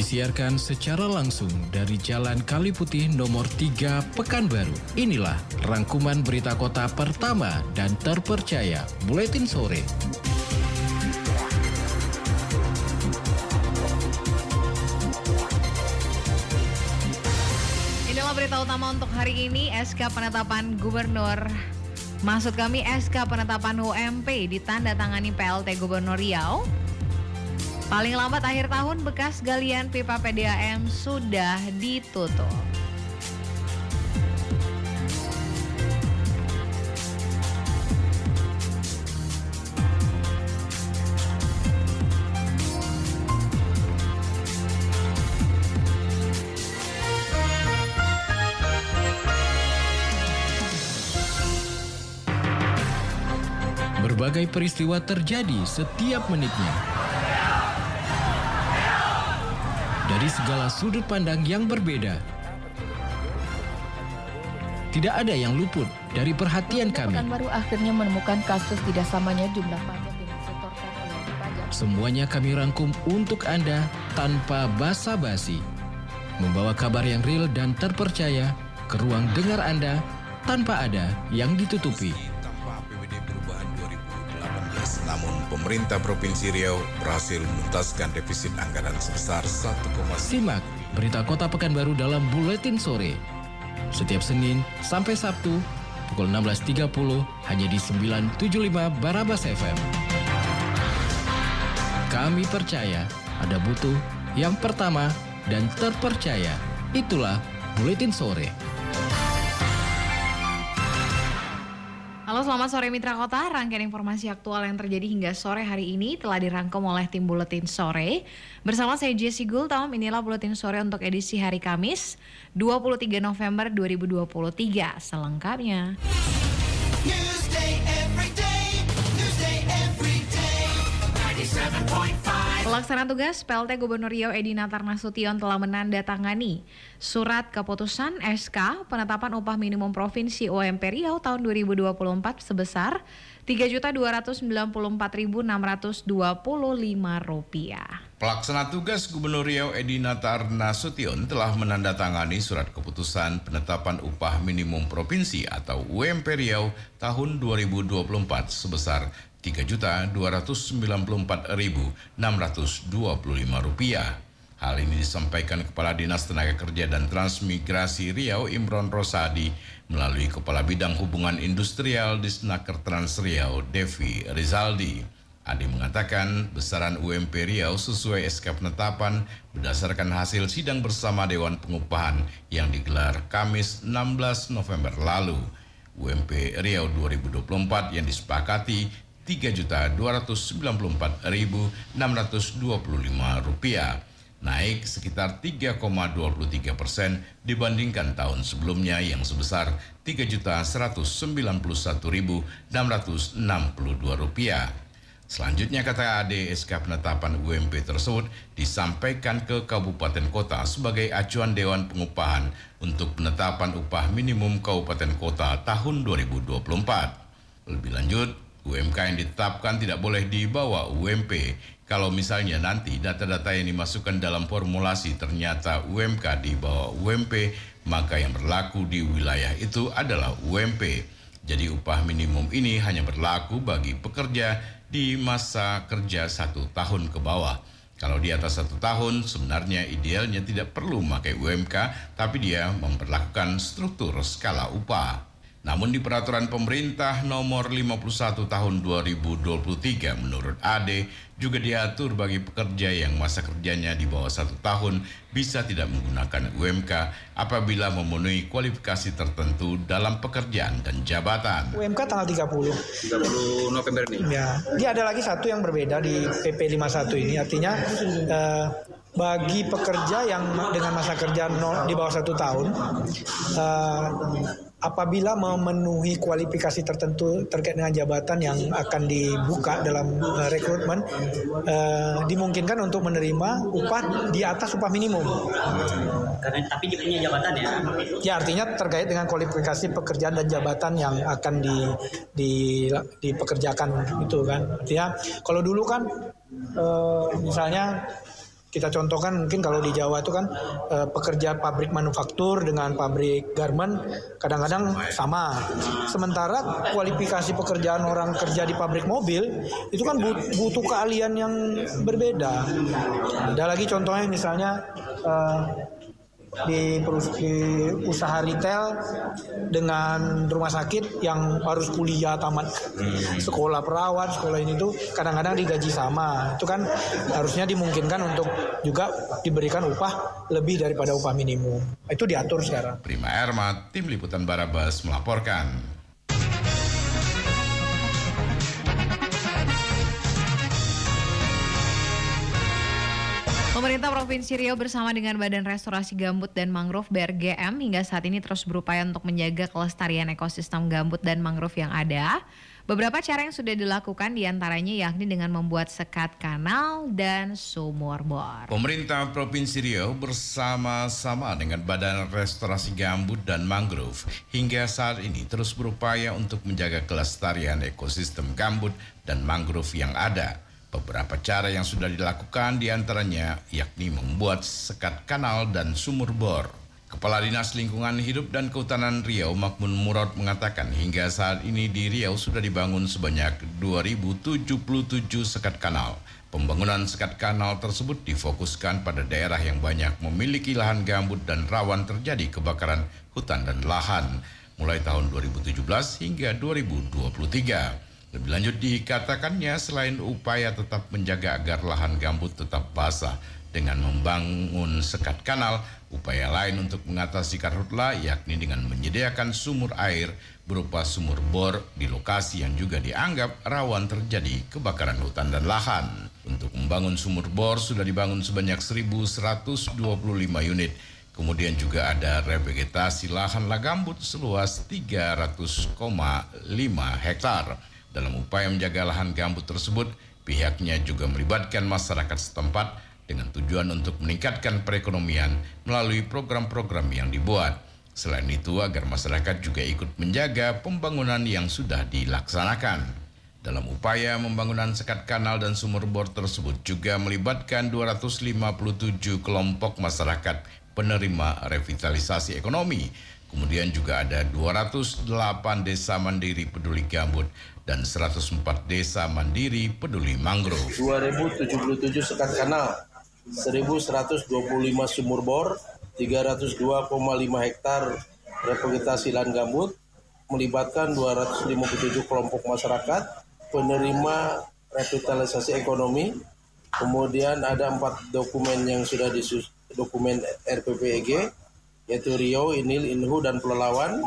disiarkan secara langsung dari Jalan Kali Putih nomor 3 Pekanbaru. Inilah rangkuman berita kota pertama dan terpercaya Buletin Sore. Inilah berita utama untuk hari ini SK penetapan gubernur Maksud kami SK penetapan UMP ditandatangani PLT Gubernur Riau. Paling lambat akhir tahun bekas galian pipa PDAM sudah ditutup. Berbagai peristiwa terjadi setiap menitnya. Dari segala sudut pandang yang berbeda. Tidak ada yang luput dari perhatian kami. baru akhirnya menemukan kasus tidak samanya jumlah pajak yang disetorkan oleh pajak. Semuanya kami rangkum untuk Anda tanpa basa-basi. Membawa kabar yang real dan terpercaya ke ruang dengar Anda tanpa ada yang ditutupi. Pemerintah Provinsi Riau berhasil menuntaskan defisit anggaran sebesar 1,9 Simak berita Kota Pekanbaru dalam Buletin Sore. Setiap Senin sampai Sabtu pukul 16.30 hanya di 975 Barabas FM. Kami percaya ada butuh yang pertama dan terpercaya. Itulah Buletin Sore. Halo selamat sore Mitra Kota, rangkaian informasi aktual yang terjadi hingga sore hari ini telah dirangkum oleh tim Buletin Sore. Bersama saya Jessie Gultom, inilah Buletin Sore untuk edisi hari Kamis 23 November 2023. Selengkapnya. Pelaksana tugas PLT Gubernur Riau Edi Natar Nasution telah menandatangani surat keputusan SK penetapan upah minimum provinsi UMP Riau tahun 2024 sebesar Rp3.294.625. Pelaksana tugas Gubernur Riau Edi Natar Nasution telah menandatangani surat keputusan penetapan upah minimum provinsi atau UMP Riau tahun 2024 sebesar Rp3.294.625. Hal ini disampaikan Kepala Dinas Tenaga Kerja dan Transmigrasi Riau Imron Rosadi melalui Kepala Bidang Hubungan Industrial Disnaker Trans Riau Devi Rizaldi. Adi mengatakan besaran UMP Riau sesuai SK penetapan berdasarkan hasil sidang bersama Dewan Pengupahan yang digelar Kamis 16 November lalu. UMP Riau 2024 yang disepakati Rp3.294.625 naik sekitar 3,23 persen dibandingkan tahun sebelumnya yang sebesar Rp3.191.662. Selanjutnya kata AD SK penetapan UMP tersebut disampaikan ke kabupaten kota sebagai acuan Dewan Pengupahan untuk penetapan upah minimum kabupaten kota tahun 2024. Lebih lanjut, UMK yang ditetapkan tidak boleh dibawa UMP. Kalau misalnya nanti data-data yang dimasukkan dalam formulasi ternyata UMK di bawah UMP, maka yang berlaku di wilayah itu adalah UMP. Jadi upah minimum ini hanya berlaku bagi pekerja di masa kerja satu tahun ke bawah. Kalau di atas satu tahun, sebenarnya idealnya tidak perlu memakai UMK, tapi dia memperlakukan struktur skala upah. Namun di peraturan pemerintah nomor 51 tahun 2023 menurut AD juga diatur bagi pekerja yang masa kerjanya di bawah satu tahun bisa tidak menggunakan UMK apabila memenuhi kualifikasi tertentu dalam pekerjaan dan jabatan. UMK tanggal 30. 30 November ini. Ya, dia ada lagi satu yang berbeda di PP 51 ini, artinya eh, bagi pekerja yang dengan masa kerja nol, di bawah satu tahun, eh, apabila memenuhi kualifikasi tertentu terkait dengan jabatan yang akan dibuka dalam eh, rekrutmen, eh, dimungkinkan untuk menerima upah di atas upah minimum. Karena tapi punya jabatan ya. Ya artinya terkait dengan kualifikasi pekerjaan dan jabatan yang akan di, di dipekerjakan itu kan. Artinya kalau dulu kan eh, misalnya Kita contohkan mungkin kalau di Jawa itu kan eh, pekerja pabrik manufaktur dengan pabrik garment kadang-kadang sama. Sementara kualifikasi pekerjaan orang kerja di pabrik mobil itu kan but- butuh keahlian yang berbeda. Ada lagi contohnya misalnya eh, di, di usaha retail dengan rumah sakit yang harus kuliah tamat sekolah perawat sekolah ini tuh kadang-kadang digaji sama. Itu kan harusnya dimungkinkan untuk juga diberikan upah lebih daripada upah minimum. Itu diatur sekarang. Prima Ermat, Tim Liputan Barabas melaporkan. Pemerintah Provinsi Riau bersama dengan Badan Restorasi Gambut dan Mangrove BRGM hingga saat ini terus berupaya untuk menjaga kelestarian ekosistem gambut dan mangrove yang ada. Beberapa cara yang sudah dilakukan di antaranya yakni dengan membuat sekat kanal dan sumur bor. Pemerintah Provinsi Riau bersama-sama dengan Badan Restorasi Gambut dan Mangrove hingga saat ini terus berupaya untuk menjaga kelestarian ekosistem gambut dan mangrove yang ada. Beberapa cara yang sudah dilakukan di antaranya yakni membuat sekat kanal dan sumur bor. Kepala Dinas Lingkungan Hidup dan Kehutanan Riau Makmun Murad mengatakan hingga saat ini di Riau sudah dibangun sebanyak 2077 sekat kanal. Pembangunan sekat kanal tersebut difokuskan pada daerah yang banyak memiliki lahan gambut dan rawan terjadi kebakaran hutan dan lahan mulai tahun 2017 hingga 2023. Lebih lanjut dikatakannya selain upaya tetap menjaga agar lahan gambut tetap basah dengan membangun sekat kanal, upaya lain untuk mengatasi karhutla yakni dengan menyediakan sumur air berupa sumur bor di lokasi yang juga dianggap rawan terjadi kebakaran hutan dan lahan. Untuk membangun sumur bor sudah dibangun sebanyak 1125 unit. Kemudian juga ada revegetasi lahan lagambut seluas 300,5 hektar. Dalam upaya menjaga lahan gambut tersebut, pihaknya juga melibatkan masyarakat setempat dengan tujuan untuk meningkatkan perekonomian melalui program-program yang dibuat. Selain itu, agar masyarakat juga ikut menjaga pembangunan yang sudah dilaksanakan. Dalam upaya pembangunan sekat kanal dan sumur bor tersebut juga melibatkan 257 kelompok masyarakat penerima revitalisasi ekonomi. Kemudian juga ada 208 desa mandiri peduli gambut dan 104 desa mandiri peduli mangrove. 2077 sekat kanal, 1125 sumur bor, 302,5 hektar revegetasi lahan gambut, melibatkan 257 kelompok masyarakat, penerima revitalisasi ekonomi, kemudian ada empat dokumen yang sudah disus dokumen RPPEG, yaitu Riau, Inil, Inhu, dan Pelalawan,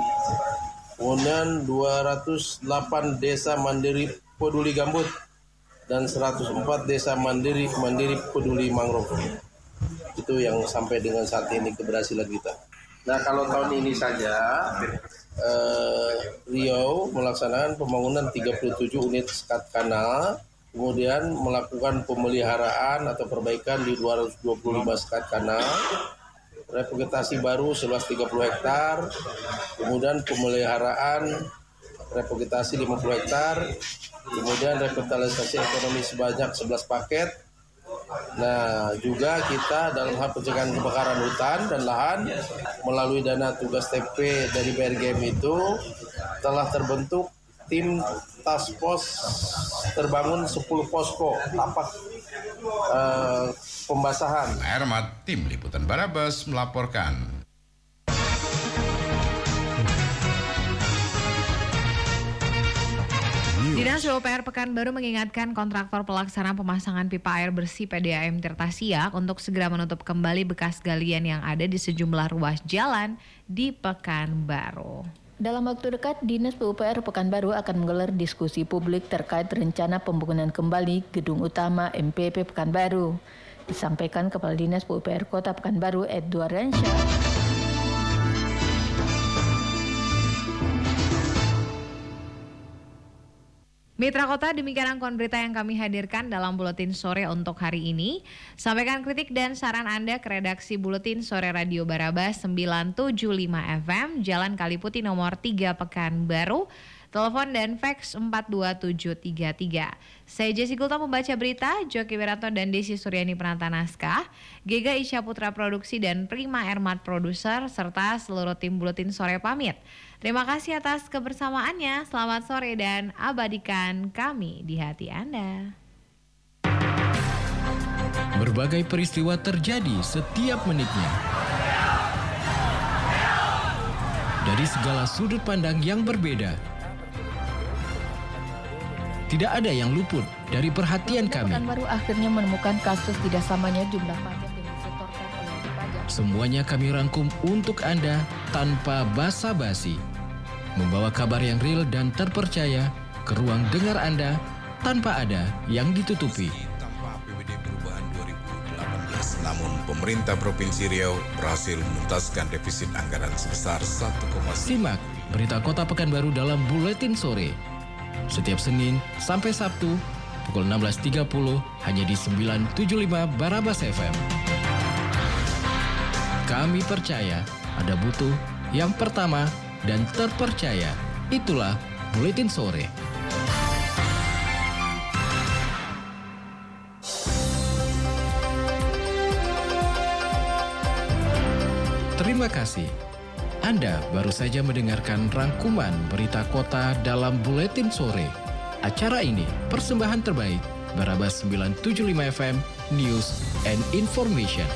kemudian 208 desa mandiri peduli gambut, dan 104 desa mandiri mandiri peduli mangrove. Itu yang sampai dengan saat ini keberhasilan kita. Nah kalau tahun ini saja eh, Riau melaksanakan pembangunan 37 unit sekat kanal, kemudian melakukan pemeliharaan atau perbaikan di 225 sekat kanal, revegetasi baru seluas 30 hektar, kemudian pemeliharaan revegetasi 50 hektar, kemudian revitalisasi ekonomi sebanyak 11 paket. Nah, juga kita dalam hal pencegahan kebakaran hutan dan lahan melalui dana tugas TP dari BRGM itu telah terbentuk tim task force terbangun 10 posko tapak eh, pembasahan Ermat, Tim Liputan Barabas melaporkan. Dinas PUPR Pekanbaru mengingatkan kontraktor pelaksana pemasangan pipa air bersih PDAM Tirta Siak untuk segera menutup kembali bekas galian yang ada di sejumlah ruas jalan di Pekanbaru. Dalam waktu dekat, Dinas PUPR Pekanbaru akan menggelar diskusi publik terkait rencana pembangunan kembali gedung utama MPP Pekanbaru. Disampaikan Kepala Dinas PUPR Kota Pekanbaru Edward Ransyah. Mitra Kota, demikian angkuhan berita yang kami hadirkan dalam Buletin Sore untuk hari ini. Sampaikan kritik dan saran Anda ke redaksi Buletin Sore Radio Barabas 975 FM, Jalan Kaliputi nomor 3 Pekanbaru. Telepon dan fax 42733. Saya Jessica Gulta membaca berita, Joki Wiranto dan Desi Suryani penata naskah, Gega Isya Putra Produksi dan Prima Ermat Produser, serta seluruh tim Buletin Sore pamit. Terima kasih atas kebersamaannya, selamat sore dan abadikan kami di hati Anda. Berbagai peristiwa terjadi setiap menitnya. Dari segala sudut pandang yang berbeda. Tidak ada yang luput dari perhatian kami. Pekanbaru akhirnya menemukan kasus tidak samanya jumlah pajak yang disetorkan oleh wajib pajak. Semuanya kami rangkum untuk Anda tanpa basa-basi. Membawa kabar yang real dan terpercaya ke ruang dengar Anda tanpa ada yang ditutupi. Tanpa APBD perubahan 2018, namun pemerintah Provinsi Riau berhasil menuntaskan defisit anggaran sebesar 1,9 Simak berita Kota Pekanbaru dalam Buletin Sore. Setiap Senin sampai Sabtu pukul 16.30 hanya di 975 Barabas FM. Kami percaya ada butuh yang pertama dan terpercaya. Itulah Buletin Sore. Terima kasih. Anda baru saja mendengarkan rangkuman berita kota dalam Buletin Sore. Acara ini persembahan terbaik Barabas 975 FM News and Information.